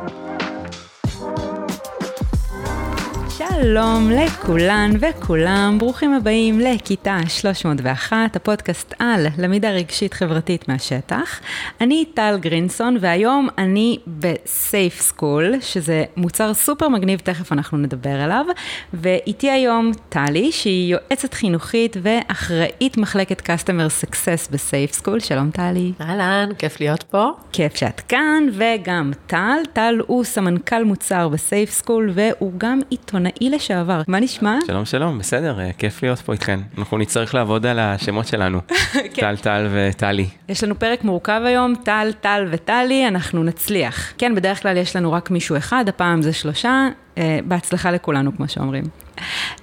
Thank you. שלום לכולן וכולם, ברוכים הבאים לכיתה 301, הפודקאסט על למידה רגשית חברתית מהשטח. אני טל גרינסון והיום אני ב Safe School, שזה מוצר סופר מגניב, תכף אנחנו נדבר עליו, ואיתי היום טלי, שהיא יועצת חינוכית ואחראית מחלקת Customer Success ב Safe School, שלום טלי. אהלן, כיף להיות פה. כיף שאת כאן, וגם טל, טל הוא סמנכ"ל מוצר ב Safe School והוא גם עיתונאי לשעבר. מה נשמע? שלום שלום, בסדר, אה, כיף להיות פה איתכן. אנחנו נצטרך לעבוד על השמות שלנו, כן. טל טל וטלי. יש לנו פרק מורכב היום, טל, טל וטלי, אנחנו נצליח. כן, בדרך כלל יש לנו רק מישהו אחד, הפעם זה שלושה, אה, בהצלחה לכולנו, כמו שאומרים.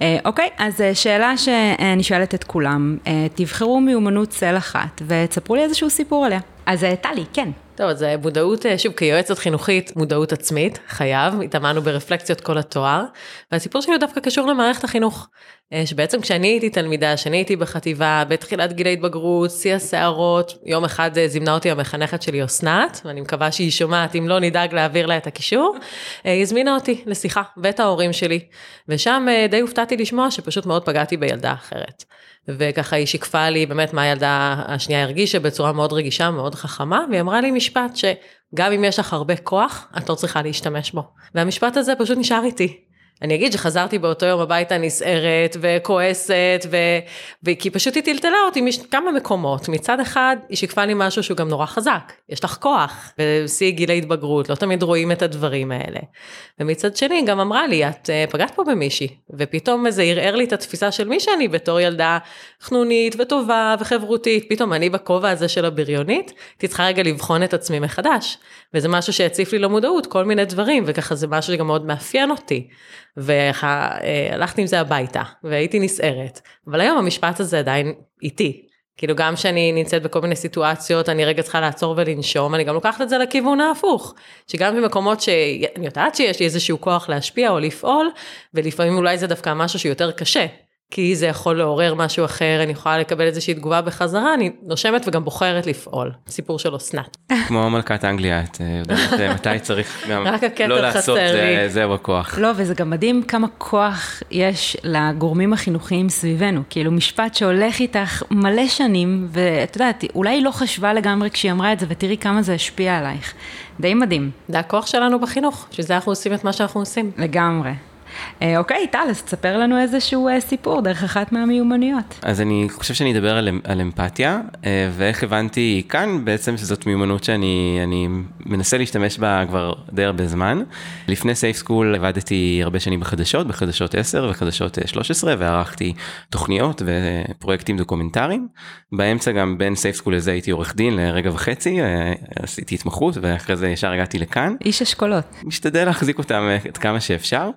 אה, אוקיי, אז אה, שאלה שאני שואלת את כולם, אה, תבחרו מיומנות צל אחת ותספרו לי איזשהו סיפור עליה. אז טלי, כן. טוב, אז אה, מודעות, אה, שוב, כיועצת חינוכית, מודעות עצמית, חייב, התאמנו ברפלקציות כל התואר, והסיפור שלי הוא דווקא קשור למערכת החינוך. אה, שבעצם כשאני הייתי תלמידה, כשאני הייתי בחטיבה, בתחילת גיל ההתבגרות, שיא הסערות, יום אחד זימנה אותי המחנכת שלי אסנת, ואני מקווה שהיא שומעת, אם לא נדאג להעביר לה את הקישור, היא הזמינה אותי לשיחה, ואת ההורים שלי, ושם די הופתעתי לשמוע שפשוט מאוד פגעתי בילדה אחרת. וככה היא שיקפה לי באמת מה הילדה השנייה הרגישה בצורה מאוד רגישה, מאוד חכמה, והיא אמרה לי משפט שגם אם יש לך הרבה כוח, את לא צריכה להשתמש בו. והמשפט הזה פשוט נשאר איתי. אני אגיד שחזרתי באותו יום הביתה נסערת וכועסת, ו... וכי פשוט היא טלטלה אותי מכמה מקומות. מצד אחד, היא שיקפה לי משהו שהוא גם נורא חזק. יש לך כוח, בשיא גיל ההתבגרות, לא תמיד רואים את הדברים האלה. ומצד שני, גם אמרה לי, את uh, פגעת פה במישהי, ופתאום זה ערער לי את התפיסה של מי שאני בתור ילדה חנונית וטובה וחברותית. פתאום אני בכובע הזה של הבריונית, הייתי צריכה רגע לבחון את עצמי מחדש. וזה משהו שהציף לי למודעות, כל מיני דברים, וככה זה משהו שגם מאוד מאפיין אותי. והלכתי עם זה הביתה, והייתי נסערת. אבל היום המשפט הזה עדיין איתי. כאילו גם כשאני נמצאת בכל מיני סיטואציות, אני רגע צריכה לעצור ולנשום, אני גם לוקחת את זה לכיוון ההפוך. שגם במקומות שאני יודעת שיש לי איזשהו כוח להשפיע או לפעול, ולפעמים אולי זה דווקא משהו שיותר קשה. כי זה יכול לעורר משהו אחר, אני יכולה לקבל איזושהי תגובה בחזרה, אני נושמת וגם בוחרת לפעול. סיפור של אסנת. כמו מלכת אנגליה, את אה, יודעת אה, מתי צריך גם לא לעשות, חסר זה- לי. זהו הכוח. לא, וזה גם מדהים כמה כוח יש לגורמים החינוכיים סביבנו. כאילו, משפט שהולך איתך מלא שנים, ואת יודעת, אולי היא לא חשבה לגמרי כשהיא אמרה את זה, ותראי כמה זה השפיע עלייך. די מדהים, זה הכוח שלנו בחינוך, בשביל זה אנחנו עושים את מה שאנחנו עושים. לגמרי. אה, אוקיי, טל, אז תספר לנו איזשהו אה, סיפור דרך אחת מהמיומנויות. אז אני חושב שאני אדבר על, על אמפתיה, אה, ואיך הבנתי כאן בעצם שזאת מיומנות שאני אני מנסה להשתמש בה כבר די הרבה זמן. לפני Safe School עבדתי הרבה שנים בחדשות, בחדשות 10 וחדשות אה, 13, וערכתי תוכניות ופרויקטים דוקומנטריים. באמצע גם בין Safe School לזה הייתי עורך דין לרגע וחצי, עשיתי התמחות ואחרי זה ישר הגעתי לכאן. איש אשכולות. משתדל להחזיק אותם עד כמה שאפשר.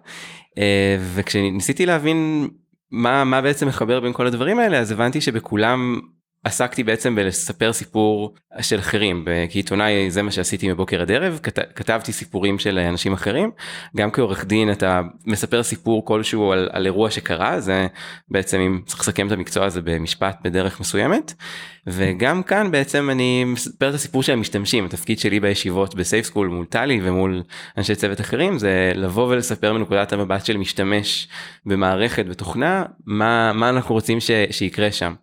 אה, וכשניסיתי להבין מה, מה בעצם מחבר בין כל הדברים האלה, אז הבנתי שבכולם עסקתי בעצם בלספר סיפור של אחרים. כעיתונאי זה מה שעשיתי מבוקר עד ערב, כת, כתבתי סיפורים של אנשים אחרים. גם כעורך דין אתה מספר סיפור כלשהו על, על אירוע שקרה, זה בעצם אם צריך לסכם את המקצוע הזה במשפט בדרך מסוימת. וגם כאן בעצם אני מספר את הסיפור של המשתמשים, התפקיד שלי בישיבות בסייף סקול מול טלי ומול אנשי צוות אחרים זה לבוא ולספר מנקודת המבט של משתמש במערכת בתוכנה מה מה אנחנו רוצים ש, שיקרה שם.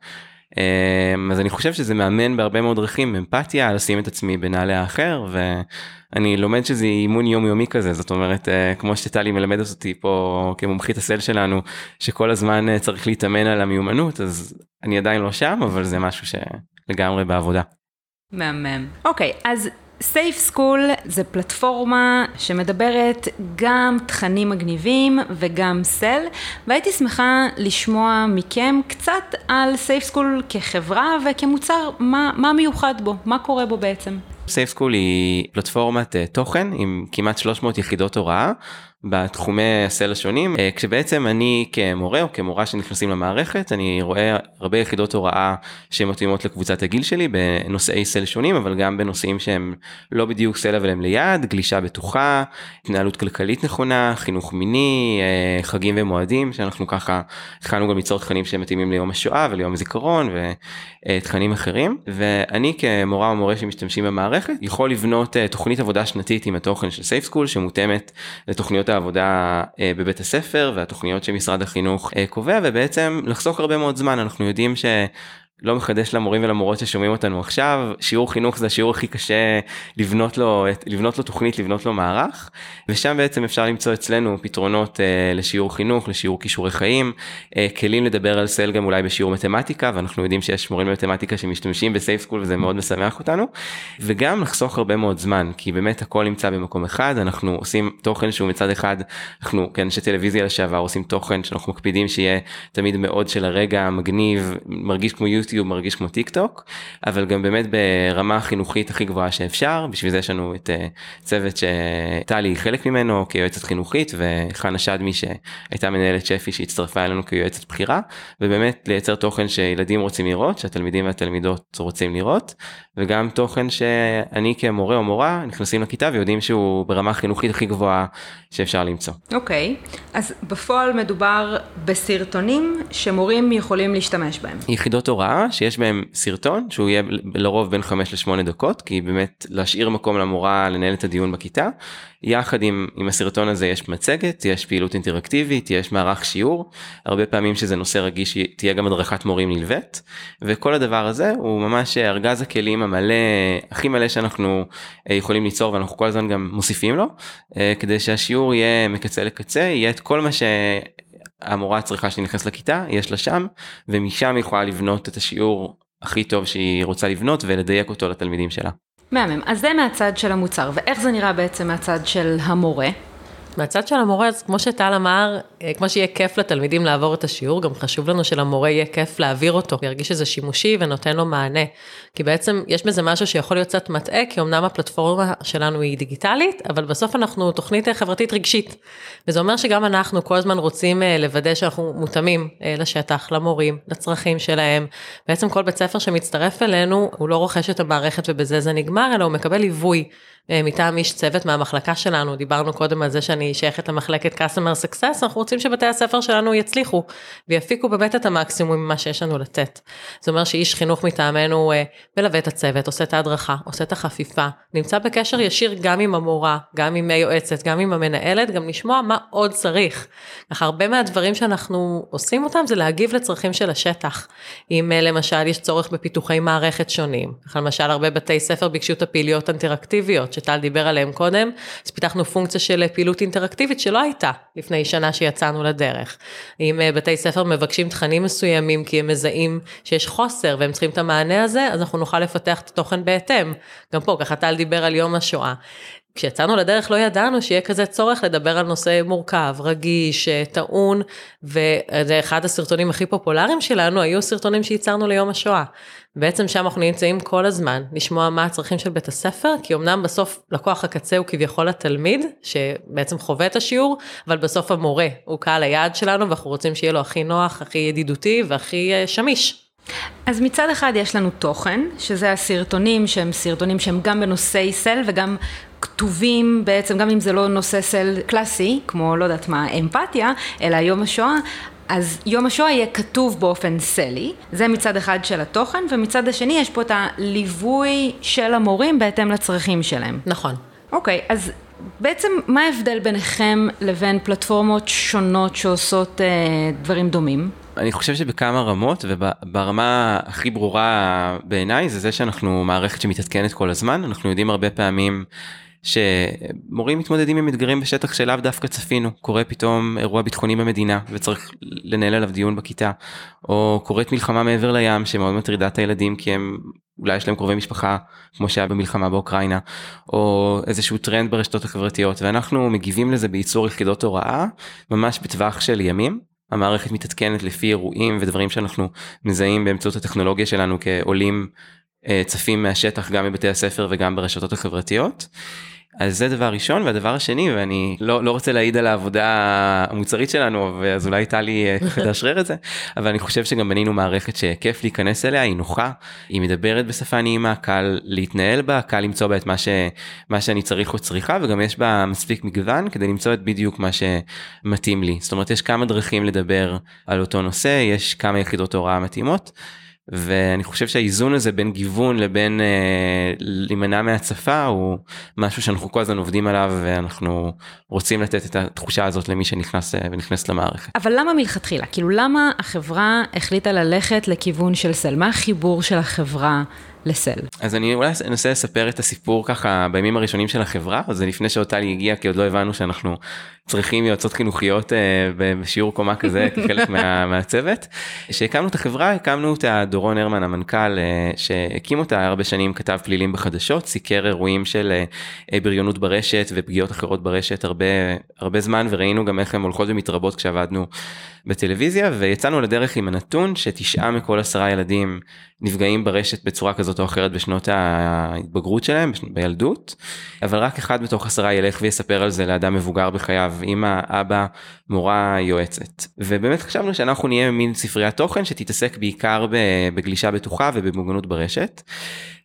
אמ, אז אני חושב שזה מאמן בהרבה מאוד דרכים אמפתיה לשים את עצמי בנעלי האחר ואני לומד שזה אימון יומיומי כזה זאת אומרת אה, כמו שטלי מלמדת אותי פה כמומחית הסל שלנו שכל הזמן אה, צריך להתאמן על המיומנות אז אני עדיין לא שם אבל זה משהו שלגמרי בעבודה. מהמם. אוקיי, אז סייף סקול זה פלטפורמה שמדברת גם תכנים מגניבים וגם SEL, והייתי שמחה לשמוע מכם קצת על Safe School כחברה וכמוצר, מה, מה מיוחד בו, מה קורה בו בעצם. Safe School היא פלטפורמת אה, תוכן עם כמעט 300 יחידות הוראה בתחומי ה SEL השונים, אה, כשבעצם אני כמורה או כמורה שנכנסים למערכת, אני רואה הרבה יחידות הוראה שמתאימות לקבוצת הגיל שלי בנושאי SEL שונים, אבל גם בנושאים שהם לא בדיוק סל אבל הם ליד, גלישה בטוחה, התנהלות כלכלית נכונה, חינוך מיני, אה, חגים ומועדים, שאנחנו ככה התחלנו גם ליצור תכנים שמתאימים ליום השואה וליום הזיכרון ותכנים אחרים, ואני כמורה או מורה שמשתמשים במערכת, יכול לבנות תוכנית עבודה שנתית עם התוכן של סייף סקול שמותאמת לתוכניות העבודה אה, בבית הספר והתוכניות שמשרד החינוך אה, קובע ובעצם לחסוך הרבה מאוד זמן. אנחנו יודעים ש... לא מחדש למורים ולמורות ששומעים אותנו עכשיו, שיעור חינוך זה השיעור הכי קשה לבנות לו, לבנות לו תוכנית, לבנות לו מערך, ושם בעצם אפשר למצוא אצלנו פתרונות אה, לשיעור חינוך, לשיעור כישורי חיים, אה, כלים לדבר על סל גם אולי בשיעור מתמטיקה, ואנחנו יודעים שיש מורים למתמטיקה שמשתמשים בסייף סקול וזה מאוד משמח אותנו, וגם לחסוך הרבה מאוד זמן, כי באמת הכל נמצא במקום אחד, אנחנו עושים תוכן שהוא מצד אחד, אנחנו כאנשי טלוויזיה לשעבר עושים תוכן שאנחנו מקפידים שיהיה תמיד מאוד של הרגע, מגניב, מרגיש כמו יוטיוב מרגיש כמו טיק טוק אבל גם באמת ברמה החינוכית הכי גבוהה שאפשר בשביל זה יש לנו את uh, צוות שטלי היא חלק ממנו כיועצת חינוכית וחנה שדמי שהייתה מנהלת שפי שהצטרפה אלינו כיועצת בחירה ובאמת לייצר תוכן שילדים רוצים לראות שהתלמידים והתלמידות רוצים לראות וגם תוכן שאני כמורה או מורה נכנסים לכיתה ויודעים שהוא ברמה החינוכית הכי גבוהה שאפשר למצוא. אוקיי, okay. אז בפועל מדובר בסרטונים שמורים יכולים להשתמש בהם. יחידות הוראה שיש בהם סרטון שהוא יהיה לרוב בין 5 ל-8 דקות כי באמת להשאיר מקום למורה לנהל את הדיון בכיתה. יחד עם, עם הסרטון הזה יש מצגת, יש פעילות אינטראקטיבית, יש מערך שיעור, הרבה פעמים שזה נושא רגיש תהיה גם הדרכת מורים נלווית וכל הדבר הזה הוא ממש ארגז הכלים המלא, הכי מלא שאנחנו אה, יכולים ליצור ואנחנו כל הזמן גם מוסיפים לו אה, כדי שהשיעור יהיה מקצה לקצה, יהיה את כל מה ש... המורה צריכה שנכנס לכיתה, יש לה שם, ומשם היא יכולה לבנות את השיעור הכי טוב שהיא רוצה לבנות ולדייק אותו לתלמידים שלה. מהמם, אז זה מהצד של המוצר, ואיך זה נראה בעצם מהצד של המורה? מהצד של המורה, אז כמו שטל אמר, אה, כמו שיהיה כיף לתלמידים לעבור את השיעור, גם חשוב לנו שלמורה יהיה כיף להעביר אותו, ירגיש שזה שימושי ונותן לו מענה. כי בעצם יש בזה משהו שיכול להיות קצת מטעה, כי אמנם הפלטפורמה שלנו היא דיגיטלית, אבל בסוף אנחנו תוכנית חברתית רגשית. וזה אומר שגם אנחנו כל הזמן רוצים אה, לוודא שאנחנו מותאמים אה, לשטח, למורים, לצרכים שלהם. בעצם כל בית ספר שמצטרף אלינו, הוא לא רוכש את המערכת ובזה זה נגמר, אלא הוא מקבל ליווי. מטעם איש צוות מהמחלקה שלנו, דיברנו קודם על זה שאני שייכת למחלקת customer success, אנחנו רוצים שבתי הספר שלנו יצליחו ויפיקו באמת את המקסימום ממה שיש לנו לתת. זה אומר שאיש חינוך מטעמנו אה, מלווה את הצוות, עושה את ההדרכה, עושה את החפיפה, נמצא בקשר ישיר גם עם המורה, גם עם היועצת, גם עם המנהלת, גם לשמוע מה עוד צריך. ככה הרבה מהדברים שאנחנו עושים אותם זה להגיב לצרכים של השטח. אם אה, למשל יש צורך בפיתוחי מערכת שונים, למשל הרבה בתי ספר ביקשו את הפעילויות האינטראקטיביות שטל דיבר עליהם קודם, אז פיתחנו פונקציה של פעילות אינטראקטיבית שלא הייתה לפני שנה שיצאנו לדרך. אם אה, בתי ספר מבקשים תכנים מסוימים כי הם מזהים שיש חוסר והם צריכים את המענה הזה, אז אנחנו נוכל לפתח את התוכן בהתאם. גם פה, ככה טל דיבר על יום השואה. כשיצאנו לדרך לא ידענו שיהיה כזה צורך לדבר על נושא מורכב, רגיש, אה, טעון, וזה אחד הסרטונים הכי פופולריים שלנו, היו סרטונים שייצרנו ליום השואה. בעצם שם אנחנו נמצאים כל הזמן, לשמוע מה הצרכים של בית הספר, כי אמנם בסוף לקוח הקצה הוא כביכול התלמיד, שבעצם חווה את השיעור, אבל בסוף המורה הוא קהל היעד שלנו, ואנחנו רוצים שיהיה לו הכי נוח, הכי ידידותי והכי אה, שמיש. אז מצד אחד יש לנו תוכן, שזה הסרטונים שהם סרטונים שהם גם בנושאי סל וגם כתובים בעצם, גם אם זה לא נושא סל קלאסי, כמו לא יודעת מה, אמפתיה, אלא יום השואה, אז יום השואה יהיה כתוב באופן סלי, זה מצד אחד של התוכן, ומצד השני יש פה את הליווי של המורים בהתאם לצרכים שלהם. נכון. אוקיי, אז בעצם מה ההבדל ביניכם לבין פלטפורמות שונות שעושות אה, דברים דומים? אני חושב שבכמה רמות וברמה הכי ברורה בעיניי זה זה שאנחנו מערכת שמתעדכנת כל הזמן אנחנו יודעים הרבה פעמים שמורים מתמודדים עם אתגרים בשטח שלאו דווקא צפינו קורה פתאום אירוע ביטחוני במדינה וצריך לנהל עליו דיון בכיתה או קורית מלחמה מעבר לים שמאוד מטרידה את הילדים כי הם אולי יש להם קרובי משפחה כמו שהיה במלחמה באוקראינה או איזשהו טרנד ברשתות החברתיות ואנחנו מגיבים לזה בייצור יחידות הוראה ממש בטווח של ימים. המערכת מתעדכנת לפי אירועים ודברים שאנחנו מזהים באמצעות הטכנולוגיה שלנו כעולים אה, צפים מהשטח גם בבתי הספר וגם ברשתות החברתיות. אז זה דבר ראשון והדבר השני ואני לא, לא רוצה להעיד על העבודה המוצרית שלנו אז אולי טלי אה, תאשרר את זה אבל אני חושב שגם בנינו מערכת שכיף להיכנס אליה היא נוחה היא מדברת בשפה נעימה קל להתנהל בה קל למצוא בה את מה, ש, מה שאני צריך או צריכה וגם יש בה מספיק מגוון כדי למצוא את בדיוק מה שמתאים לי זאת אומרת יש כמה דרכים לדבר על אותו נושא יש כמה יחידות הוראה מתאימות. ואני חושב שהאיזון הזה בין גיוון לבין אה, להימנע מהצפה הוא משהו שאנחנו כל הזמן עובדים עליו ואנחנו רוצים לתת את התחושה הזאת למי שנכנס אה, ונכנס למערכת. אבל למה מלכתחילה? כאילו למה החברה החליטה ללכת לכיוון של סל? מה החיבור של החברה לסל. אז אני אולי אנסה לספר את הסיפור ככה בימים הראשונים של החברה, זה לפני שאוטלי הגיע כי עוד לא הבנו שאנחנו צריכים יועצות חינוכיות אה, בשיעור קומה כזה כחלק מה, מהצוות. כשהקמנו את החברה הקמנו אותה דורון הרמן המנכ"ל אה, שהקים אותה הרבה שנים כתב פלילים בחדשות סיקר אירועים של אה, בריונות ברשת ופגיעות אחרות ברשת הרבה הרבה זמן וראינו גם איך הן הולכות ומתרבות כשעבדנו בטלוויזיה ויצאנו לדרך עם הנתון שתשעה מכל עשרה ילדים נפגעים ברשת בצורה כזאת או אחרת בשנות ההתבגרות שלהם בילדות אבל רק אחד מתוך עשרה ילך ויספר על זה לאדם מבוגר בחייו אמא אבא מורה יועצת ובאמת חשבנו שאנחנו נהיה מין ספריית תוכן שתתעסק בעיקר בגלישה בטוחה ובמוגנות ברשת.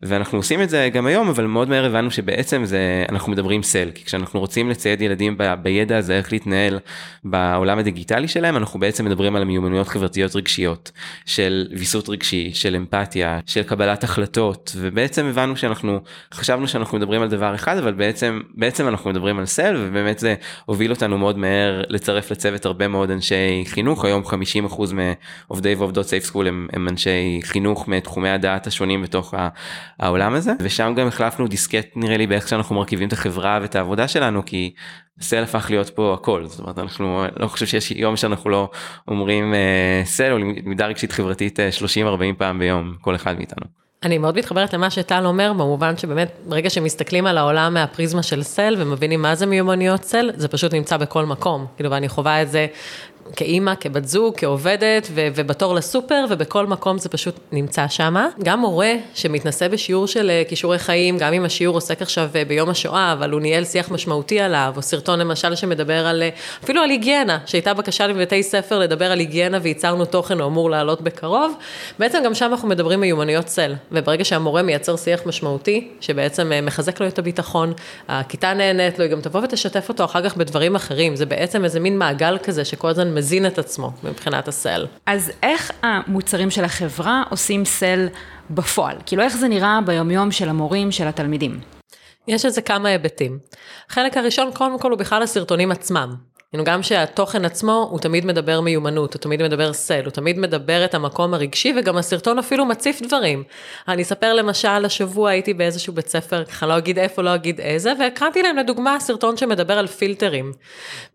ואנחנו עושים את זה גם היום אבל מאוד מהר הבנו שבעצם זה אנחנו מדברים סל כי כשאנחנו רוצים לצייד ילדים ב, בידע הזה איך להתנהל בעולם הדיגיטלי שלהם אנחנו בעצם מדברים על מיומנויות חברתיות רגשיות של ויסות רגשי של אמפתיה של קבלת החלטות ובעצם הבנו שאנחנו חשבנו שאנחנו מדברים על דבר אחד אבל בעצם בעצם אנחנו מדברים על סל ובאמת זה הוביל אותנו מאוד מהר לצרף לצוות הרבה מאוד אנשי חינוך. היום 50% מעובדי ועובדות סייף סקול הם, הם אנשי חינוך מתחומי הדעת השונים בתוך העולם הזה ושם גם החלפנו דיסקט נראה לי באיך שאנחנו מרכיבים את החברה ואת העבודה שלנו כי סל הפך להיות פה הכל זאת אומרת אנחנו לא חושב שיש יום שאנחנו לא אומרים סל או למידה רגשית חברתית 30-40 פעם ביום כל אחד מאיתנו. אני מאוד מתחברת למה שטל אומר, במובן שבאמת, ברגע שמסתכלים על העולם מהפריזמה של סל ומבינים מה זה מיומנויות סל, זה פשוט נמצא בכל מקום. כאילו, ואני חווה את זה כאימא, כבת זוג, כעובדת, ו- ובתור לסופר, ובכל מקום זה פשוט נמצא שם. גם מורה שמתנסה בשיעור של אה, כישורי חיים, גם אם השיעור עוסק עכשיו אה, ביום השואה, אבל הוא ניהל שיח משמעותי עליו, או סרטון למשל שמדבר על, אה, אפילו על היגיינה, שהייתה בקשה לבתי ספר לדבר על היגיינה וייצרנו תוכן, הוא אמור לעלות בקרוב. בעצם גם שם אנחנו מדברים מיומנויות צל, וברגע שהמורה מייצר שיח משמעותי, שבעצם מחזק לו את הביטחון, הכיתה נהנית לו, היא גם תבוא ותשתף אותו אחר כך בדברים אחרים, זה בעצם איזה מין מעגל כזה שכל הזמן מזין את עצמו מבחינת הסל. אז איך המוצרים של החברה עושים סל בפועל? כאילו איך זה נראה ביומיום של המורים, של התלמידים? יש לזה כמה היבטים. החלק הראשון, קודם כל, הוא בכלל הסרטונים עצמם. כאילו גם שהתוכן עצמו הוא תמיד מדבר מיומנות, הוא תמיד מדבר סל, הוא תמיד מדבר את המקום הרגשי וגם הסרטון אפילו מציף דברים. אני אספר למשל, השבוע הייתי באיזשהו בית ספר, ככה לא אגיד איפה, לא אגיד איזה, והקראתי להם לדוגמה סרטון שמדבר על פילטרים.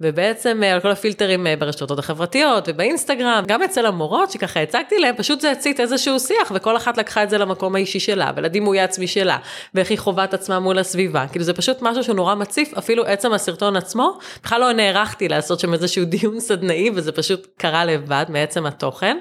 ובעצם על כל הפילטרים אה, ברשתות החברתיות ובאינסטגרם, גם אצל המורות שככה הצגתי להם, פשוט זה הצית איזשהו שיח וכל אחת לקחה את זה למקום האישי שלה ולדימוי העצמי שלה, ואיך היא חווה את עצמה מול הסביבה. כאילו זה פשוט משהו שהוא נורא מציף, אפילו עצם הסרטון עצמו, בכלל לא נערכתי לעשות שם איזשהו דיון סדנאי וזה פשוט קרה לבד מעצם התוכן.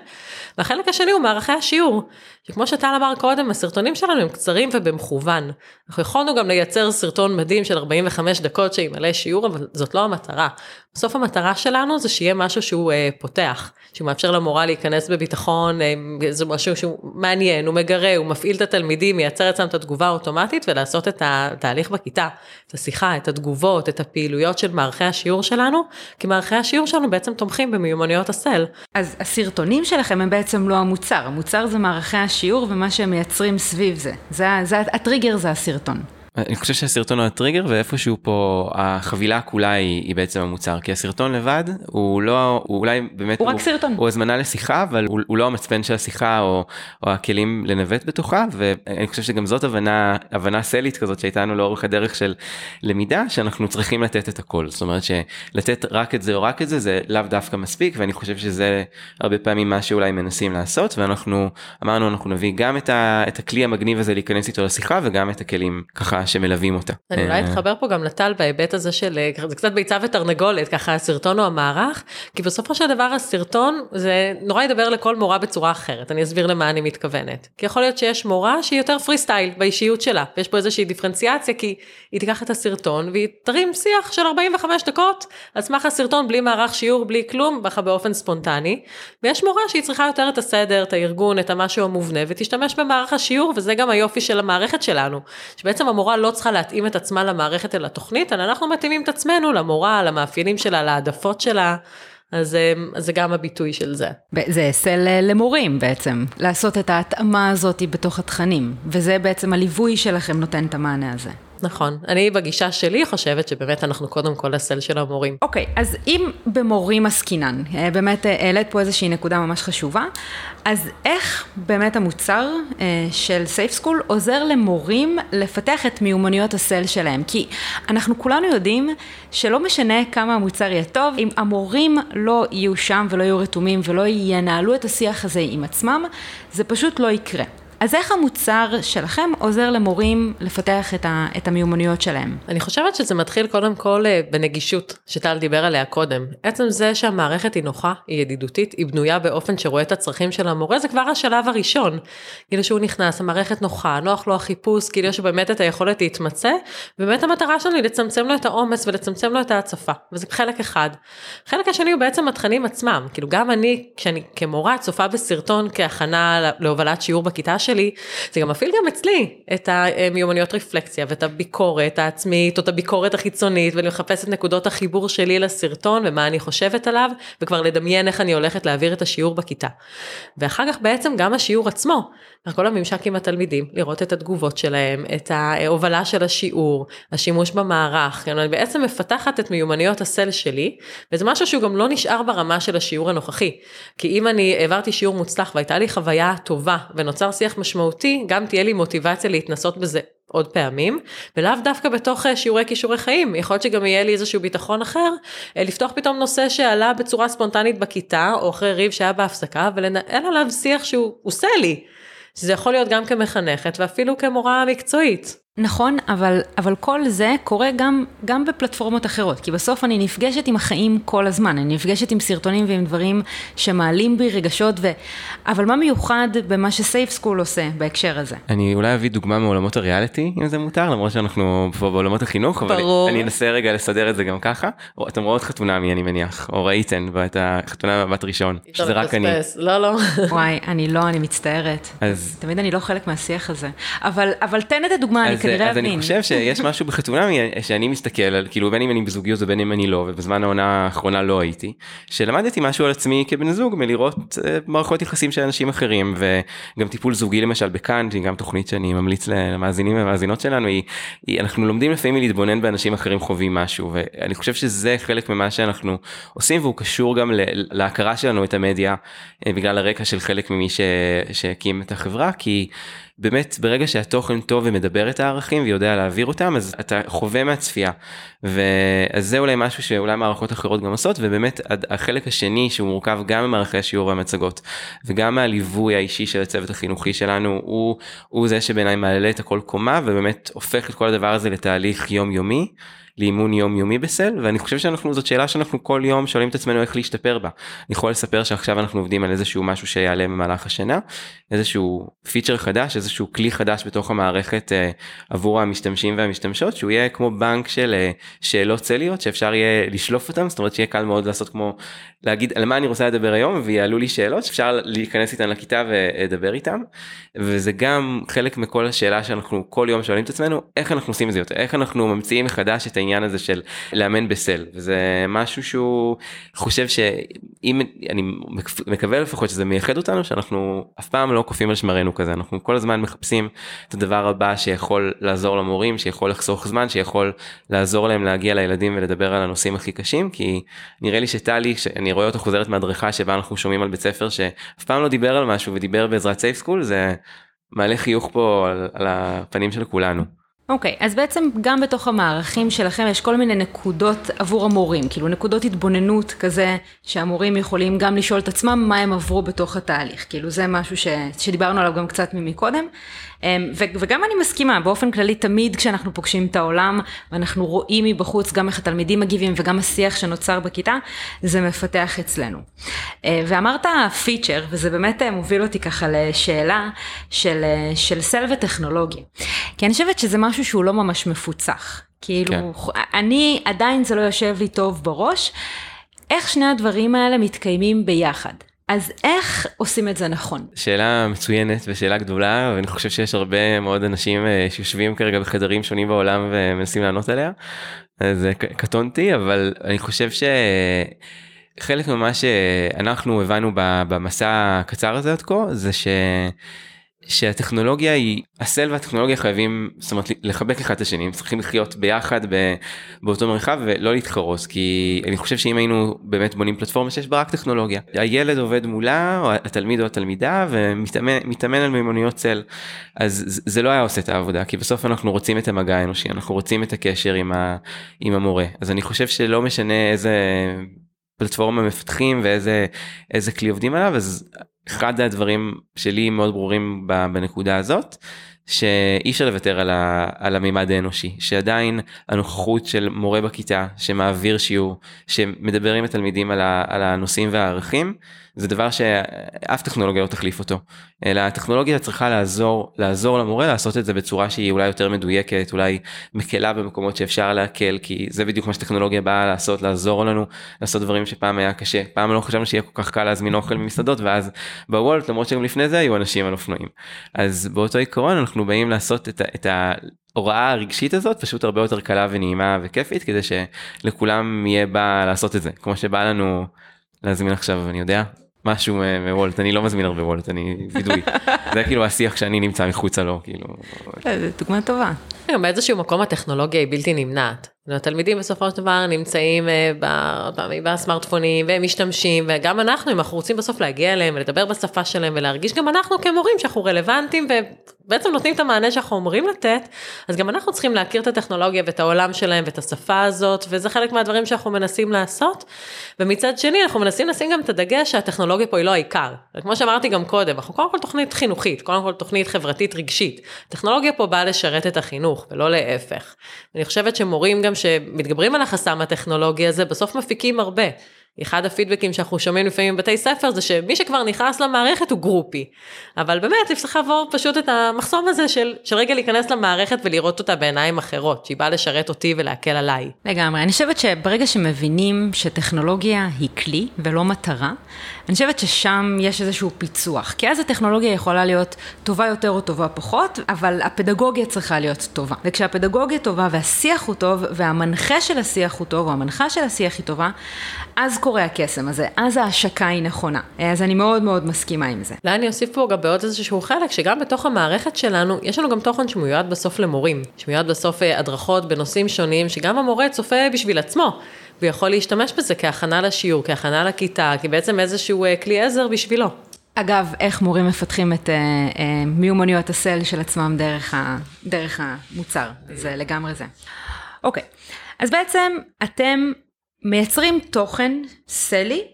והחלק השני הוא מערכי השיעור, שכמו שטל אמר קודם, הסרטונים שלנו הם קצרים ובמכוון. אנחנו יכולנו גם לייצר סרטון מדהים של 45 דקות שימלא שיעור, אבל זאת לא המטרה. בסוף המטרה שלנו זה שיהיה משהו שהוא אה, פותח, שהוא מאפשר למורה להיכנס בביטחון, אה, זה משהו שהוא מעניין, הוא מגרה, הוא מפעיל את התלמידים, מייצר אצלם את התגובה האוטומטית ולעשות את התהליך בכיתה, את השיחה, את התגובות, את הפעילויות של מערכי השיעור שלנו, כי מערכי השיעור שלנו בעצם תומכים במיומנויות הסל. אז הסרטונים שלכם הם בעצם לא המוצר, המוצר זה מערכי השיעור ומה שהם מייצרים סביב זה. זה, זה הטריגר זה הסרטון. אני חושב שהסרטון הוא הטריגר ואיפשהו פה החבילה כולה היא, היא בעצם המוצר. כי הסרטון לבד הוא לא הוא אולי באמת הוא, הוא רק סרטון. הוא הזמנה לשיחה אבל הוא, הוא לא המצפן של השיחה או, או הכלים לנווט בתוכה ואני חושב שגם זאת הבנה הבנה סלית כזאת שהייתה לנו לאורך הדרך של למידה שאנחנו צריכים לתת את הכל. זאת אומרת שלתת רק את זה או רק את זה זה לאו דווקא מספיק ואני חושב שזה הרבה פעמים מה שאולי מנסים לעשות ואנחנו אמרנו אנחנו נביא גם את, ה, את הכלי המגניב הזה להיכנס איתו לשיחה וגם את הכלים ככה שמלווים אותה. אני אולי אתחבר פה גם לטל בהיבט הזה של, זה קצת ביצה ותרנגולת, ככה הסרטון או המערך, כי בסופו של דבר הסרטון זה נורא ידבר לכל מורה בצורה אחרת, אני אסביר למה אני מתכוונת. כי יכול להיות שיש מורה שהיא יותר פרי סטייל באישיות שלה, ויש פה איזושהי דיפרנציאציה, כי היא תיקח את הסרטון והיא תרים שיח של 45 דקות על סמך הסרטון בלי מערך שיעור, בלי כלום, ככה באופן ספונטני, ויש מורה שהיא צריכה יותר את הסדר, את הארגון, את המשהו המובנה, ותשתמש במערך השיעור, וזה גם היופי של המערכת שלנו, שבעצם המורה לא צריכה להתאים את עצמה למערכת אלא לתוכנית, אלא אנחנו מתאימים את עצמנו למורה, למאפיינים שלה, להעדפות שלה. אז זה גם הביטוי של זה. זה סל למורים בעצם, לעשות את ההתאמה הזאת בתוך התכנים, וזה בעצם הליווי שלכם נותן את המענה הזה. נכון, אני בגישה שלי חושבת שבאמת אנחנו קודם כל הסל של המורים. אוקיי, okay, אז אם במורים עסקינן, אה, באמת אה, העלית פה איזושהי נקודה ממש חשובה, אז איך באמת המוצר אה, של Safe School עוזר למורים לפתח את מיומנויות הסל שלהם? כי אנחנו כולנו יודעים שלא משנה כמה המוצר יהיה טוב, אם המורים לא יהיו שם ולא יהיו רתומים ולא ינהלו את השיח הזה עם עצמם, זה פשוט לא יקרה. אז איך המוצר שלכם עוזר למורים לפתח את, ה, את המיומנויות שלהם? אני חושבת שזה מתחיל קודם כל אה, בנגישות, שטל דיבר עליה קודם. עצם זה שהמערכת היא נוחה, היא ידידותית, היא בנויה באופן שרואה את הצרכים של המורה, זה כבר השלב הראשון. כאילו שהוא נכנס, המערכת נוחה, נוח לו החיפוש, כאילו יש באמת את היכולת להתמצא, ובאמת המטרה שלנו היא לצמצם לו את העומס ולצמצם לו את ההצפה, וזה חלק אחד. חלק השני הוא בעצם התכנים עצמם, כאילו גם אני, כשאני כמורה צופה בסרטון כהכנה להובלת שיעור בכיתה שלי, זה גם מפעיל גם אצלי את המיומנויות רפלקציה ואת הביקורת העצמית או את הביקורת החיצונית ולחפש את נקודות החיבור שלי לסרטון ומה אני חושבת עליו וכבר לדמיין איך אני הולכת להעביר את השיעור בכיתה. ואחר כך בעצם גם השיעור עצמו, כל הממשק עם התלמידים, לראות את התגובות שלהם, את ההובלה של השיעור, השימוש במערך, אני בעצם מפתחת את מיומנויות הסל שלי וזה משהו שהוא גם לא נשאר ברמה של השיעור הנוכחי. כי אם אני העברתי שיעור מוצלח והייתה לי חוויה טובה ונוצר שיח משמעותי, גם תהיה לי מוטיבציה להתנסות בזה עוד פעמים, ולאו דווקא בתוך אה, שיעורי כישורי חיים, יכול להיות שגם יהיה לי איזשהו ביטחון אחר, אה, לפתוח פתאום נושא שעלה בצורה ספונטנית בכיתה, או אחרי ריב שהיה בהפסקה, ולנהל עליו שיח שהוא עושה לי. שזה יכול להיות גם כמחנכת ואפילו כמורה מקצועית. נכון, אבל, אבל כל זה קורה גם, גם בפלטפורמות אחרות, כי בסוף אני נפגשת עם החיים כל הזמן, אני נפגשת עם סרטונים ועם דברים שמעלים בי רגשות, ו... אבל מה מיוחד במה שסייף סקול עושה בהקשר הזה? אני אולי אביא דוגמה מעולמות הריאליטי, אם זה מותר, למרות שאנחנו פה בעולמות החינוך, אבל ברור. אני אנסה רגע לסדר את זה גם ככה. אתם רואות חתונמי אני מניח, או ראיתן את החתונה במבט ראשון, שזה רק אני. לא, לא. וואי, אני לא, אני מצטערת. אז... תמיד אני לא חלק מהשיח הזה. אבל, אבל תן את הדוגמה, אני כנראה אז אני חושב שיש משהו בחתונה שאני מסתכל על כאילו בין אם אני בזוגיות ובין אם אני לא ובזמן העונה האחרונה לא הייתי שלמדתי משהו על עצמי כבן זוג מלראות אה, מערכות יחסים של אנשים אחרים וגם טיפול זוגי למשל בכאן שהיא גם תוכנית שאני ממליץ למאזינים ומאזינות שלנו היא, היא אנחנו לומדים לפעמים להתבונן באנשים אחרים חווים משהו ואני חושב שזה חלק ממה שאנחנו עושים והוא קשור גם להכרה שלנו את המדיה אה, בגלל הרקע של חלק ממי שהקים את החברה כי. באמת ברגע שהתוכן טוב ומדבר את הערכים ויודע להעביר אותם אז אתה חווה מהצפייה. ואז זה אולי משהו שאולי מערכות אחרות גם עושות ובאמת החלק השני שהוא מורכב גם ממערכי השיעור והמצגות וגם מהליווי האישי של הצוות החינוכי שלנו הוא, הוא זה שבעיניי מעלה את הכל קומה ובאמת הופך את כל הדבר הזה לתהליך יומיומי. לאימון יומיומי בסל ואני חושב שאנחנו זאת שאלה שאנחנו כל יום שואלים את עצמנו איך להשתפר בה. אני יכול לספר שעכשיו אנחנו עובדים על איזשהו משהו שיעלה במהלך השנה איזשהו פיצ'ר חדש איזשהו כלי חדש בתוך המערכת אה, עבור המשתמשים והמשתמשות שהוא יהיה כמו בנק של אה, שאלות צליות שאפשר יהיה לשלוף אותם זאת אומרת שיהיה קל מאוד לעשות כמו להגיד על מה אני רוצה לדבר היום? ויעלו לי שאלות שאפשר להיכנס איתן לכיתה ולדבר איתם. וזה גם חלק מכל השאלה שאנחנו כל יום שואלים את עצמנו איך אנחנו עושים את זה יותר? איך אנחנו ממציאים מחדש את העניין הזה של לאמן בסל? וזה משהו שהוא חושב שאם אני מקווה לפחות שזה מייחד אותנו שאנחנו אף פעם לא קופאים על שמרינו כזה. אנחנו כל הזמן מחפשים את הדבר הבא שיכול לעזור למורים שיכול לחסוך זמן שיכול לעזור להם להגיע לילדים ולדבר על הנושאים הכי קשים כי נראה לי שטלי שאני רואה אותה חוזרת מהדרכה שבה אנחנו שומעים על בית ספר שאף פעם לא דיבר על משהו ודיבר בעזרת סייף סקול זה מעלה חיוך פה על, על הפנים של כולנו. אוקיי, okay, אז בעצם גם בתוך המערכים שלכם יש כל מיני נקודות עבור המורים, כאילו נקודות התבוננות כזה שהמורים יכולים גם לשאול את עצמם מה הם עברו בתוך התהליך, כאילו זה משהו ש, שדיברנו עליו גם קצת מקודם. אמ, וגם אני מסכימה, באופן כללי תמיד כשאנחנו פוגשים את העולם ואנחנו רואים מבחוץ גם איך התלמידים מגיבים וגם השיח שנוצר בכיתה, זה מפתח אצלנו. אה, ואמרת פיצ'ר, וזה באמת אה, מוביל אותי ככה לשאלה של, אה, של סל וטכנולוגיה. כי אני חושבת שזה משהו שהוא לא ממש מפוצח. כאילו, כן. אני עדיין זה לא יושב לי טוב בראש. איך שני הדברים האלה מתקיימים ביחד? אז איך עושים את זה נכון? שאלה מצוינת ושאלה גדולה ואני חושב שיש הרבה מאוד אנשים אה, שיושבים כרגע בחדרים שונים בעולם ומנסים לענות עליה. אז קטונתי אבל אני חושב שחלק ממה שאנחנו הבנו במסע הקצר הזה עד כה זה ש... שהטכנולוגיה היא, הסל והטכנולוגיה חייבים, זאת אומרת, לחבק אחד את השני, הם צריכים לחיות ביחד באותו מרחב ולא להתחרוס, כי אני חושב שאם היינו באמת בונים פלטפורמה שיש בה רק טכנולוגיה, הילד עובד מולה, או התלמיד או התלמידה, ומתאמן על מימוניות צל, אז זה לא היה עושה את העבודה, כי בסוף אנחנו רוצים את המגע האנושי, אנחנו רוצים את הקשר עם, ה, עם המורה, אז אני חושב שלא משנה איזה פלטפורמה מפתחים ואיזה כלי עובדים עליו, אז אחד הדברים שלי מאוד ברורים בנקודה הזאת שאי אפשר לוותר על, ה, על המימד האנושי שעדיין הנוכחות של מורה בכיתה שמעביר שיעור שמדבר עם התלמידים על, ה, על הנושאים והערכים זה דבר שאף טכנולוגיה לא תחליף אותו. אלא הטכנולוגיה צריכה לעזור לעזור למורה לעשות את זה בצורה שהיא אולי יותר מדויקת אולי מקלה במקומות שאפשר להקל כי זה בדיוק מה שטכנולוגיה באה לעשות לעזור לנו לעשות דברים שפעם היה קשה. פעם לא חשבנו שיהיה כל כך קל להזמין אוכל ממסעדות ואז בוולט למרות שגם לפני זה היו אנשים על אופנועים. אז באותו עיקרון אנחנו באים לעשות את, את ההוראה הרגשית הזאת פשוט הרבה יותר קלה ונעימה וכיפית כדי שלכולם יהיה בא לעשות את זה. כמו שבא לנו להזמין עכשיו אני יודע משהו מוולט אני לא מזמין הרבה וולט אני וידוי זה כאילו השיח שאני נמצא מחוצה לו כאילו. זה דוגמה טובה. באיזשהו מקום הטכנולוגיה היא בלתי נמנעת. התלמידים בסופו של דבר נמצאים אה, בסמארטפונים והם משתמשים וגם אנחנו אם אנחנו רוצים בסוף להגיע אליהם ולדבר בשפה שלהם ולהרגיש גם אנחנו כמורים שאנחנו רלוונטיים ובעצם נותנים את המענה שאנחנו אמורים לתת אז גם אנחנו צריכים להכיר את הטכנולוגיה ואת העולם שלהם ואת השפה הזאת וזה חלק מהדברים שאנחנו מנסים לעשות ומצד שני אנחנו מנסים לשים גם את הדגש שהטכנולוגיה פה היא לא העיקר כמו שאמרתי גם קודם אנחנו קודם כל תוכנית חינוכית קודם כל תוכנית חברתית רגשית הטכנולוגיה פה באה לשרת את החינוך ולא להפך. אני חושבת שמורים גם שמתגברים על החסם הטכנולוגי הזה, בסוף מפיקים הרבה. אחד הפידבקים שאנחנו שומעים לפעמים בבתי ספר זה שמי שכבר נכנס למערכת הוא גרופי. אבל באמת צריך לעבור פשוט את המחסום הזה של, של רגע להיכנס למערכת ולראות אותה בעיניים אחרות, שהיא באה לשרת אותי ולהקל עליי. לגמרי, אני חושבת שברגע שמבינים שטכנולוגיה היא כלי ולא מטרה, אני חושבת ששם יש איזשהו פיצוח, כי אז הטכנולוגיה יכולה להיות טובה יותר או טובה פחות, אבל הפדגוגיה צריכה להיות טובה. וכשהפדגוגיה טובה והשיח הוא טוב, והמנחה של השיח הוא טוב, או המנחה של השיח היא טובה, אז קורה הקסם הזה, אז ההשקה היא נכונה. אז אני מאוד מאוד מסכימה עם זה. אולי אני אוסיף פה גם בעוד איזשהו חלק, שגם בתוך המערכת שלנו, יש לנו גם תוכן שמיועד בסוף למורים. שמיועד בסוף אה, הדרכות בנושאים שונים, שגם המורה צופה בשביל עצמו. והוא יכול להשתמש בזה כהכנה לשיעור, כהכנה לכיתה, כבעצם איזשהו אה, כלי עזר בשבילו. אגב, איך מורים מפתחים את uh, uh, מיומנויות הסל של עצמם דרך, ה, דרך המוצר, זה לגמרי זה. אוקיי, אז בעצם אתם מייצרים תוכן סלי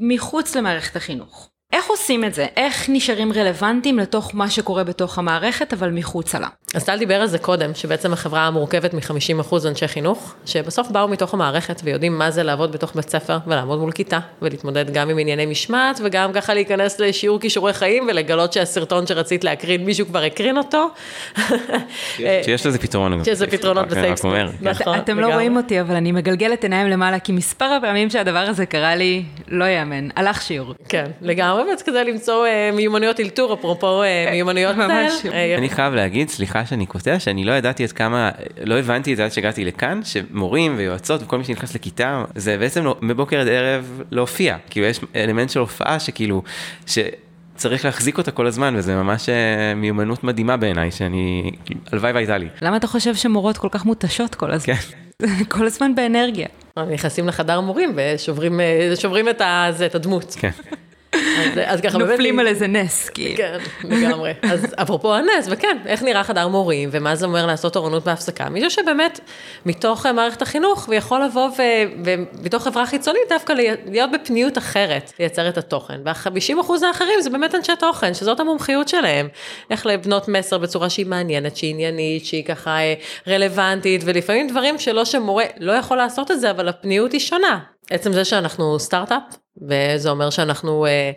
מחוץ למערכת החינוך. איך עושים את זה? איך נשארים רלוונטיים לתוך מה שקורה בתוך המערכת, אבל מחוצה לה? אז טל דיבר על זה קודם, שבעצם החברה מורכבת מ-50% אנשי חינוך, שבסוף באו מתוך המערכת ויודעים מה זה לעבוד בתוך בית ספר ולעמוד מול כיתה, ולהתמודד גם עם ענייני משמעת, וגם ככה להיכנס לשיעור כישורי חיים ולגלות שהסרטון שרצית להקרין, מישהו כבר הקרין אותו. שיש לזה פתרון. שיש לזה פתרונות ב Safe School. נכון, אתם לא רואים אותי, אבל אני מגלגלת עיניים למעלה, כי מספר הפעמים שהדבר הזה קרה לי, לא יאמן, הלך שיעור. כן, לגמרי. מאמץ כזה למצוא אה, מיומנויות אלתור, אפרופו אה, מיומנויות SEL. אה, אני חייב להגיד, סליחה שאני קוטע, שאני לא ידעתי עד כמה, לא הבנתי את זה עד שהגעתי לכאן, שמורים ויועצות וכל מי שנכנס לכיתה, זה בעצם לא, מבוקר עד ערב להופיע, כאילו יש אלמנט של הופעה שכאילו, ש... צריך להחזיק אותה כל הזמן וזה ממש מיומנות מדהימה בעיניי שאני הלוואי והייתה לי. למה אתה חושב שמורות כל כך מותשות כל הזמן? כן. כל הזמן באנרגיה. נכנסים לחדר מורים ושוברים את, את הדמות. כן. אז, ככה באמת... נופלים על איזה נס, כאילו. כן, לגמרי. אז אפרופו הנס, וכן, איך נראה חדר מורים, ומה זה אומר לעשות תורנות בהפסקה? מישהו שבאמת, מתוך מערכת החינוך, ויכול לבוא ומתוך חברה חיצונית, דווקא להיות בפניות אחרת, לייצר את התוכן. וה-50% האחרים זה באמת אנשי תוכן, שזאת המומחיות שלהם. איך לבנות מסר בצורה שהיא מעניינת, שהיא עניינית, שהיא ככה אה, רלוונטית, ולפעמים דברים שלא שמורה לא יכול לעשות את זה, אבל הפניות היא שונה. עצם זה שאנחנו סטארט-אפ, וזה אומר שאנחנו אה,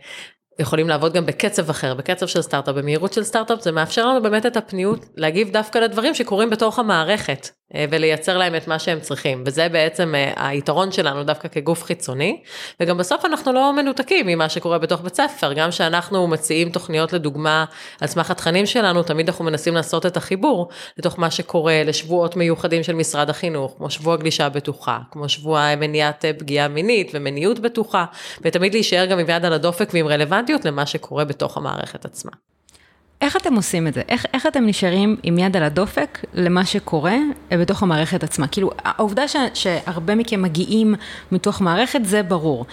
יכולים לעבוד גם בקצב אחר, בקצב של סטארט-אפ, במהירות של סטארט-אפ, זה מאפשר לנו באמת את הפניות להגיב דווקא לדברים שקורים בתוך המערכת. אה, ולייצר להם את מה שהם צריכים, וזה בעצם אה, היתרון שלנו דווקא כגוף חיצוני, וגם בסוף אנחנו לא מנותקים ממה שקורה בתוך בית ספר, גם כשאנחנו מציעים תוכניות לדוגמה על סמך התכנים שלנו, תמיד אנחנו מנסים לעשות את החיבור לתוך מה שקורה לשבועות מיוחדים של משרד החינוך, כמו שבוע גלישה בטוחה, כמו שבוע מניעת אה, פגיעה מינית ומיניות בטוחה, ותמיד להישאר גם עם יד על הדופק ועם רלוונטיות למה שקורה בתוך המערכת עצמה. איך אתם עושים את זה? איך, איך אתם נשארים עם יד על הדופק למה שקורה אה, בתוך המערכת עצמה? כאילו, העובדה ש, שהרבה מכם מגיעים מתוך מערכת זה ברור,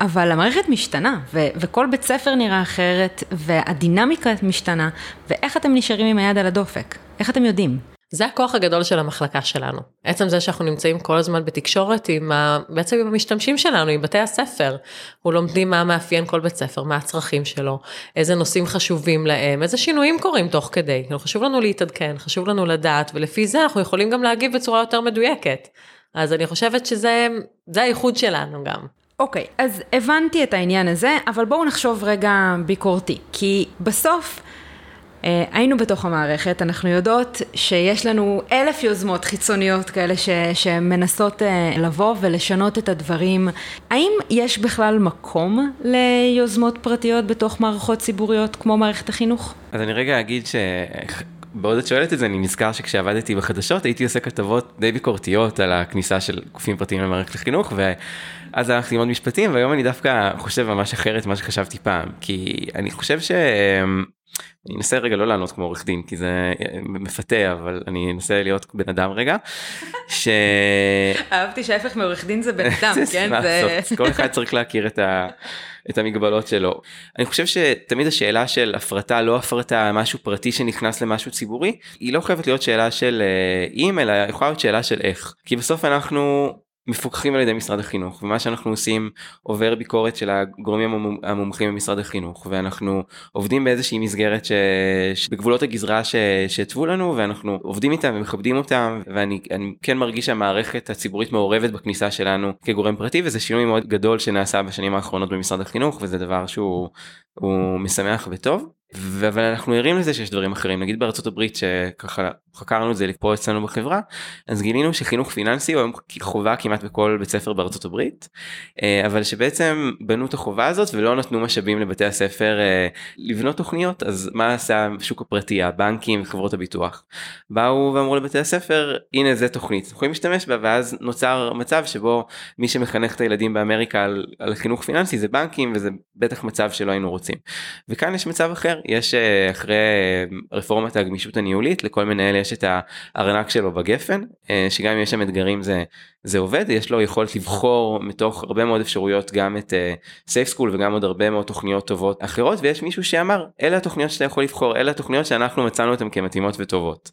אבל המערכת משתנה, ו, וכל בית ספר נראה אחרת, והדינמיקה משתנה, ואיך אתם נשארים עם היד על הדופק? איך אתם יודעים? זה הכוח הגדול של המחלקה שלנו. עצם זה שאנחנו נמצאים כל הזמן בתקשורת עם ה... בעצם עם המשתמשים שלנו, עם בתי הספר. אנחנו לומדים מה מאפיין כל בית ספר, מה הצרכים שלו, איזה נושאים חשובים להם, איזה שינויים קורים תוך כדי. כאילו חשוב לנו להתעדכן, חשוב לנו לדעת, ולפי זה אנחנו יכולים גם להגיב בצורה יותר מדויקת. אז אני חושבת שזה הייחוד שלנו גם. אוקיי, okay, אז הבנתי את העניין הזה, אבל בואו נחשוב רגע ביקורתי, כי בסוף... אה, היינו בתוך המערכת, אנחנו יודעות שיש לנו אלף יוזמות חיצוניות כאלה ש, שמנסות אה, לבוא ולשנות את הדברים. האם יש בכלל מקום ליוזמות פרטיות בתוך מערכות ציבוריות כמו מערכת החינוך? אז אני רגע אגיד ש... בעוד את שואלת את זה, אני נזכר שכשעבדתי בחדשות הייתי עושה כתבות די ביקורתיות על הכניסה של גופים פרטיים למערכת החינוך, ואז הלכתי ללמוד משפטים, והיום אני דווקא חושב ממש אחרת ממה שחשבתי פעם, כי אני חושב ש... אני אנסה רגע לא לענות כמו עורך דין כי זה אה, מפתה אבל אני אנסה להיות בן אדם רגע. ש... אהבתי שההפך מעורך דין זה בן אדם כן זה כל אחד צריך להכיר את, ה... את המגבלות שלו. אני חושב שתמיד השאלה של הפרטה לא הפרטה משהו פרטי שנכנס למשהו ציבורי היא לא חייבת להיות שאלה של אה, אם אלא יכולה להיות שאלה של איך כי בסוף אנחנו מפוקחים על ידי משרד החינוך ומה שאנחנו עושים עובר ביקורת של הגורמים המומחים במשרד החינוך ואנחנו עובדים באיזושהי מסגרת ש... בגבולות הגזרה ש... שהתוו לנו ואנחנו עובדים איתם ומכבדים אותם ואני כן מרגיש שהמערכת הציבורית מעורבת בכניסה שלנו כגורם פרטי וזה שינוי מאוד גדול שנעשה בשנים האחרונות במשרד החינוך וזה דבר שהוא משמח וטוב. אבל אנחנו ערים לזה שיש דברים אחרים נגיד בארצות הברית שככה חקרנו את זה פה אצלנו בחברה אז גילינו שחינוך פיננסי הוא היום חובה כמעט בכל בית ספר בארצות הברית אה, אבל שבעצם בנו את החובה הזאת ולא נתנו משאבים לבתי הספר אה, לבנות תוכניות אז מה עשה השוק הפרטי? הבנקים וחברות הביטוח. באו ואמרו לבתי הספר הנה זה תוכנית יכולים להשתמש בה ואז נוצר מצב שבו מי שמחנך את הילדים באמריקה על, על חינוך פיננסי זה בנקים וזה בטח מצב שלא היינו רוצים. וכאן יש מצב אחר יש אה, אחרי רפורמת הגמישות הניהולית לכל מנהל יש את הארנק שלו בגפן אה, שגם אם יש שם אתגרים זה זה עובד יש לו יכולת לבחור מתוך הרבה מאוד אפשרויות גם את סייף uh, סקול וגם עוד הרבה מאוד תוכניות טובות אחרות ויש מישהו שאמר אלה התוכניות שאתה יכול לבחור אלה התוכניות שאנחנו מצאנו אותן כמתאימות וטובות.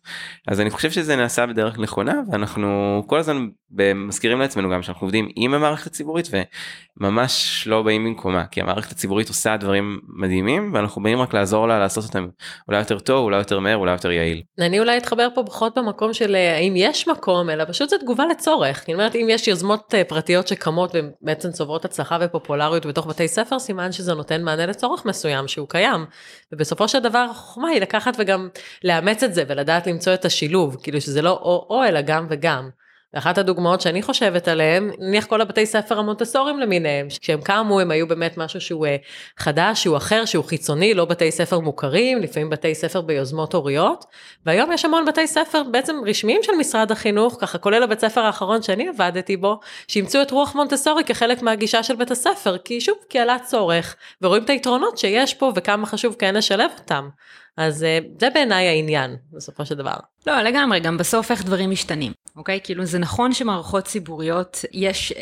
אז אני חושב שזה נעשה בדרך נכונה ואנחנו כל הזמן מזכירים לעצמנו גם שאנחנו עובדים עם המערכת הציבורית וממש לא באים במקומה כי המערכת הציבורית עושה דברים מדהימים ואנחנו באים רק לעזור לה לעשות אותם אולי יותר טוב אולי יותר מהר אולי יותר יעיל. אני אולי אתחבר פה פחות במקום של אה, האם יש מקום אלא פשוט זה תגובה לצורך. אומרת, אם יש יוזמות אה, פרטיות שקמות ובעצם צוברות הצלחה ופופולריות בתוך בתי ספר, סימן שזה נותן מענה לצורך מסוים שהוא קיים. ובסופו של דבר החוכמה היא לקחת וגם לאמץ את זה ולדעת למצוא את השילוב, כאילו שזה לא או-או אלא גם וגם. ואחת הדוגמאות שאני חושבת עליהן, נניח כל הבתי ספר המונטסורים למיניהם, כשהם קמו הם היו באמת משהו שהוא אה, חדש, שהוא אחר, שהוא חיצוני, לא בתי ספר מוכרים, לפעמים בתי ספר ביוזמות הוריות, והיום יש המון בתי ספר בעצם רשמיים של משרד החינוך, ככה כולל הבית ספר האחרון שאני עבדתי בו, שאימצו את רוח מונטסורי כחלק מהגישה של בית הספר, כי שוב, כי עלה צורך, ורואים את היתרונות שיש פה וכמה חשוב כן לשלב אותם. אז אה, זה בעיניי העניין בסופו של דבר. לא לגמרי גם בסוף איך דברים משתנים אוקיי כאילו זה נכון שמערכות ציבוריות יש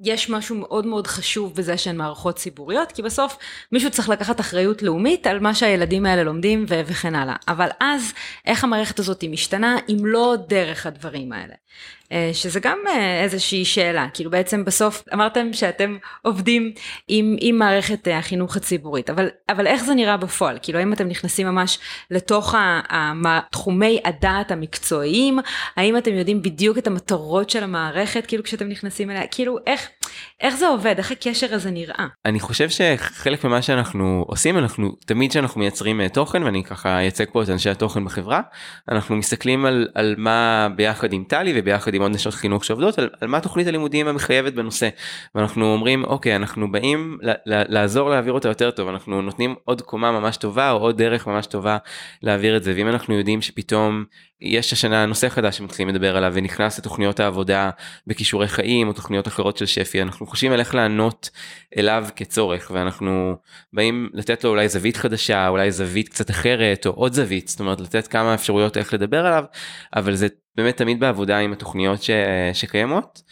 יש משהו מאוד מאוד חשוב בזה שהן מערכות ציבוריות, כי בסוף מישהו צריך לקחת אחריות לאומית על מה שהילדים האלה לומדים ו- וכן הלאה. אבל אז, איך המערכת הזאת משתנה אם לא דרך הדברים האלה? אה, שזה גם אה, איזושהי שאלה, כאילו בעצם בסוף אמרתם שאתם עובדים עם, עם מערכת אה, החינוך הציבורית, אבל, אבל איך זה נראה בפועל? כאילו האם אתם נכנסים ממש לתוך תחומי הדעת המקצועיים? האם אתם יודעים בדיוק את המטרות של המערכת כאילו כשאתם נכנסים אליה? כאילו איך, איך זה עובד? איך הקשר הזה נראה? אני חושב שחלק ממה שאנחנו עושים, אנחנו תמיד כשאנחנו מייצרים תוכן, ואני ככה אייצג פה את אנשי התוכן בחברה, אנחנו מסתכלים על, על מה ביחד עם טלי וביחד עם עוד נשות חינוך שעובדות על, על מה תוכנית הלימודים המחייבת בנושא ואנחנו אומרים אוקיי אנחנו באים ל, ל, לעזור להעביר אותה יותר טוב אנחנו נותנים עוד קומה ממש טובה או עוד דרך ממש טובה להעביר את זה ואם אנחנו יודעים שפתאום יש השנה נושא חדש שמתחילים לדבר עליו ונכנס לתוכניות העבודה בכישורי חיים או תוכניות אחרות של שפי אנחנו חושבים על איך לענות אליו כצורך ואנחנו באים לתת לו אולי זווית חדשה אולי זווית קצת אחרת או עוד זווית זאת אומרת לתת כמה אפשרויות איך לדבר עליו אבל זה באמת תמיד בעבודה עם התוכניות ש... שקיימות.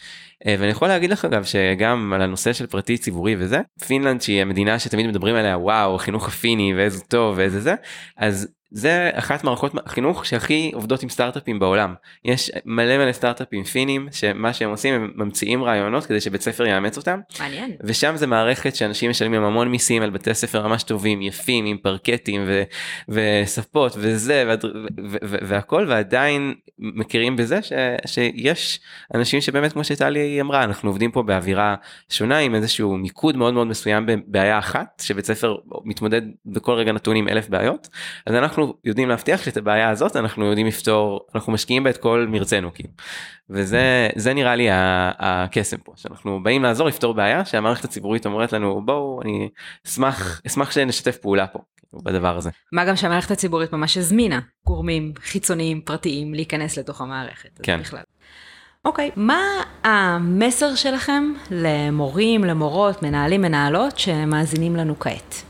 אה, ואני יכול להגיד לך אגב שגם על הנושא של פרטי ציבורי וזה פינלנד שהיא המדינה שתמיד מדברים עליה וואו חינוך הפיני ואיזה טוב ואיזה זה אז זה אחת מערכות החינוך שהכי עובדות עם סטארט-אפים בעולם. יש מלא מלא סטארט-אפים פינים שמה שהם עושים הם ממציאים רעיונות כדי שבית ספר יאמץ אותם. מעניין. ושם זה מערכת שאנשים משלמים המון מיסים על בתי ספר ממש טובים יפים עם פרקטים ו- וספות וזה והכל ועדיין מכירים בזה ש- שיש אנשים שבאמת כמו שטלי אמרה אנחנו עובדים פה באווירה שונה עם איזשהו מיקוד מאוד מאוד מסוים בבעיה אחת שבית ספר מתמודד בכל רגע נתון עם אלף בעיות אז אנחנו אנחנו יודעים להבטיח שאת הבעיה הזאת אנחנו יודעים לפתור אנחנו משקיעים בה את כל מרצנו כאילו וזה זה נראה לי הקסם פה שאנחנו באים לעזור לפתור בעיה שהמערכת הציבורית אומרת לנו בואו אני אשמח אשמח שנשתף פעולה פה כאילו, בדבר הזה. מה גם שהמערכת הציבורית ממש הזמינה גורמים חיצוניים פרטיים להיכנס לתוך המערכת. כן. בכלל. אוקיי, מה המסר שלכם למורים, למורות, מנהלים, מנהלות שמאזינים לנו כעת?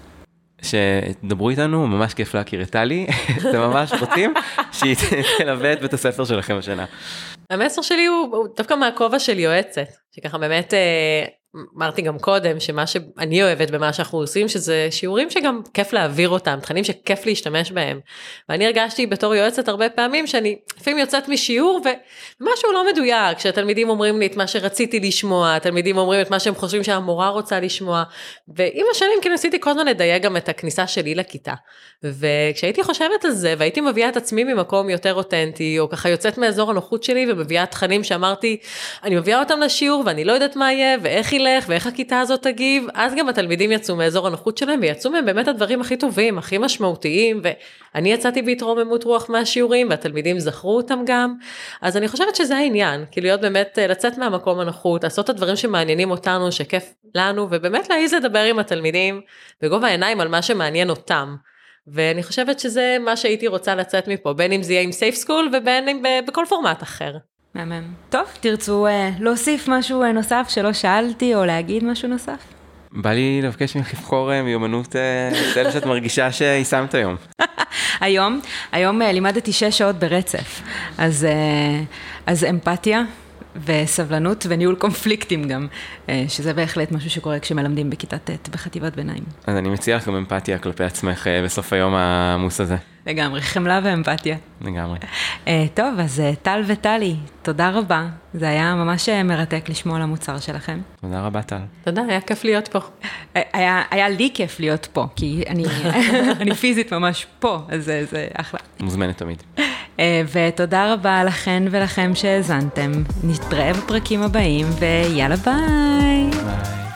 שתדברו איתנו ממש כיף להכיר את טלי אתם ממש רוצים שהיא תלווה את בית הספר שלכם השנה. המסר שלי הוא דווקא מהכובע של יועצת שככה באמת אה, אמרתי גם קודם שמה שאני אוהבת במה שאנחנו עושים שזה שיעורים שגם כיף להעביר אותם תכנים שכיף להשתמש בהם. ואני הרגשתי בתור יועצת הרבה פעמים שאני לפעמים יוצאת משיעור ומשהו לא מדויק שהתלמידים אומרים לי את מה שרציתי לשמוע התלמידים אומרים את מה שהם חושבים שהמורה רוצה לשמוע ועם השנים כאילו ניסיתי כל הזמן לדייק גם את הכניסה שלי לכיתה. וכשהייתי חושבת על זה והייתי מביאה את עצמי ממקום יותר אותנטי או ככה יוצאת מאזור הנוחות שלי ומביאה תכנים שאמרתי אני מביאה אותם לשיעור ואני לא יודעת מה יהיה ואיך ילך ואיך הכיתה הזאת תגיב, אז גם התלמידים יצאו מאזור הנוחות שלהם ויצאו מהם באמת הדברים הכי טובים, הכי משמעותיים, ואני יצאתי בהתרוממות רוח מהשיעורים והתלמידים זכרו אותם גם, אז אני חושבת שזה העניין, כי להיות באמת, אה, לצאת מהמקום הנוחות, לעשות את הדברים שמעניינים אותנו, שכיף לנו, ובאמת להעיז לדבר עם התלמידים בגובה העיניים על מה שמעניין אותם. ואני חושבת שזה מה שהייתי רוצה לצאת מפה, בין אם זה יהיה עם סייף סקול ובין אם בכל פורמט אחר. מהמם. טוב, תרצו uh, להוסיף משהו uh, נוסף שלא שאלתי או להגיד משהו נוסף? בא לי לבקש ממך לבחור uh, מיומנות uh, שאת מרגישה שיישמת היום. היום, היום uh, לימדתי שש שעות ברצף, אז, uh, אז אמפתיה וסבלנות וניהול קונפליקטים גם, אה, שזה בהחלט משהו שקורה כשמלמדים בכיתה ט' בחטיבת ביניים. אז אני מציע לך גם אמפתיה כלפי עצמך אה, בסוף היום העמוס הזה. לגמרי, חמלה ואמפתיה. לגמרי. אה, טוב, אז טל וטלי, תודה רבה. זה היה ממש מרתק לשמוע על המוצר שלכם. תודה רבה, טל. תודה, היה כיף להיות פה. היה, היה לי כיף להיות פה, כי אני, אני פיזית ממש פה, אז זה, זה אחלה. מוזמנת תמיד. אה, ותודה רבה לכן ולכם שהאזנתם. נתראה בפרקים הבאים, ויאללה ביי. ביי.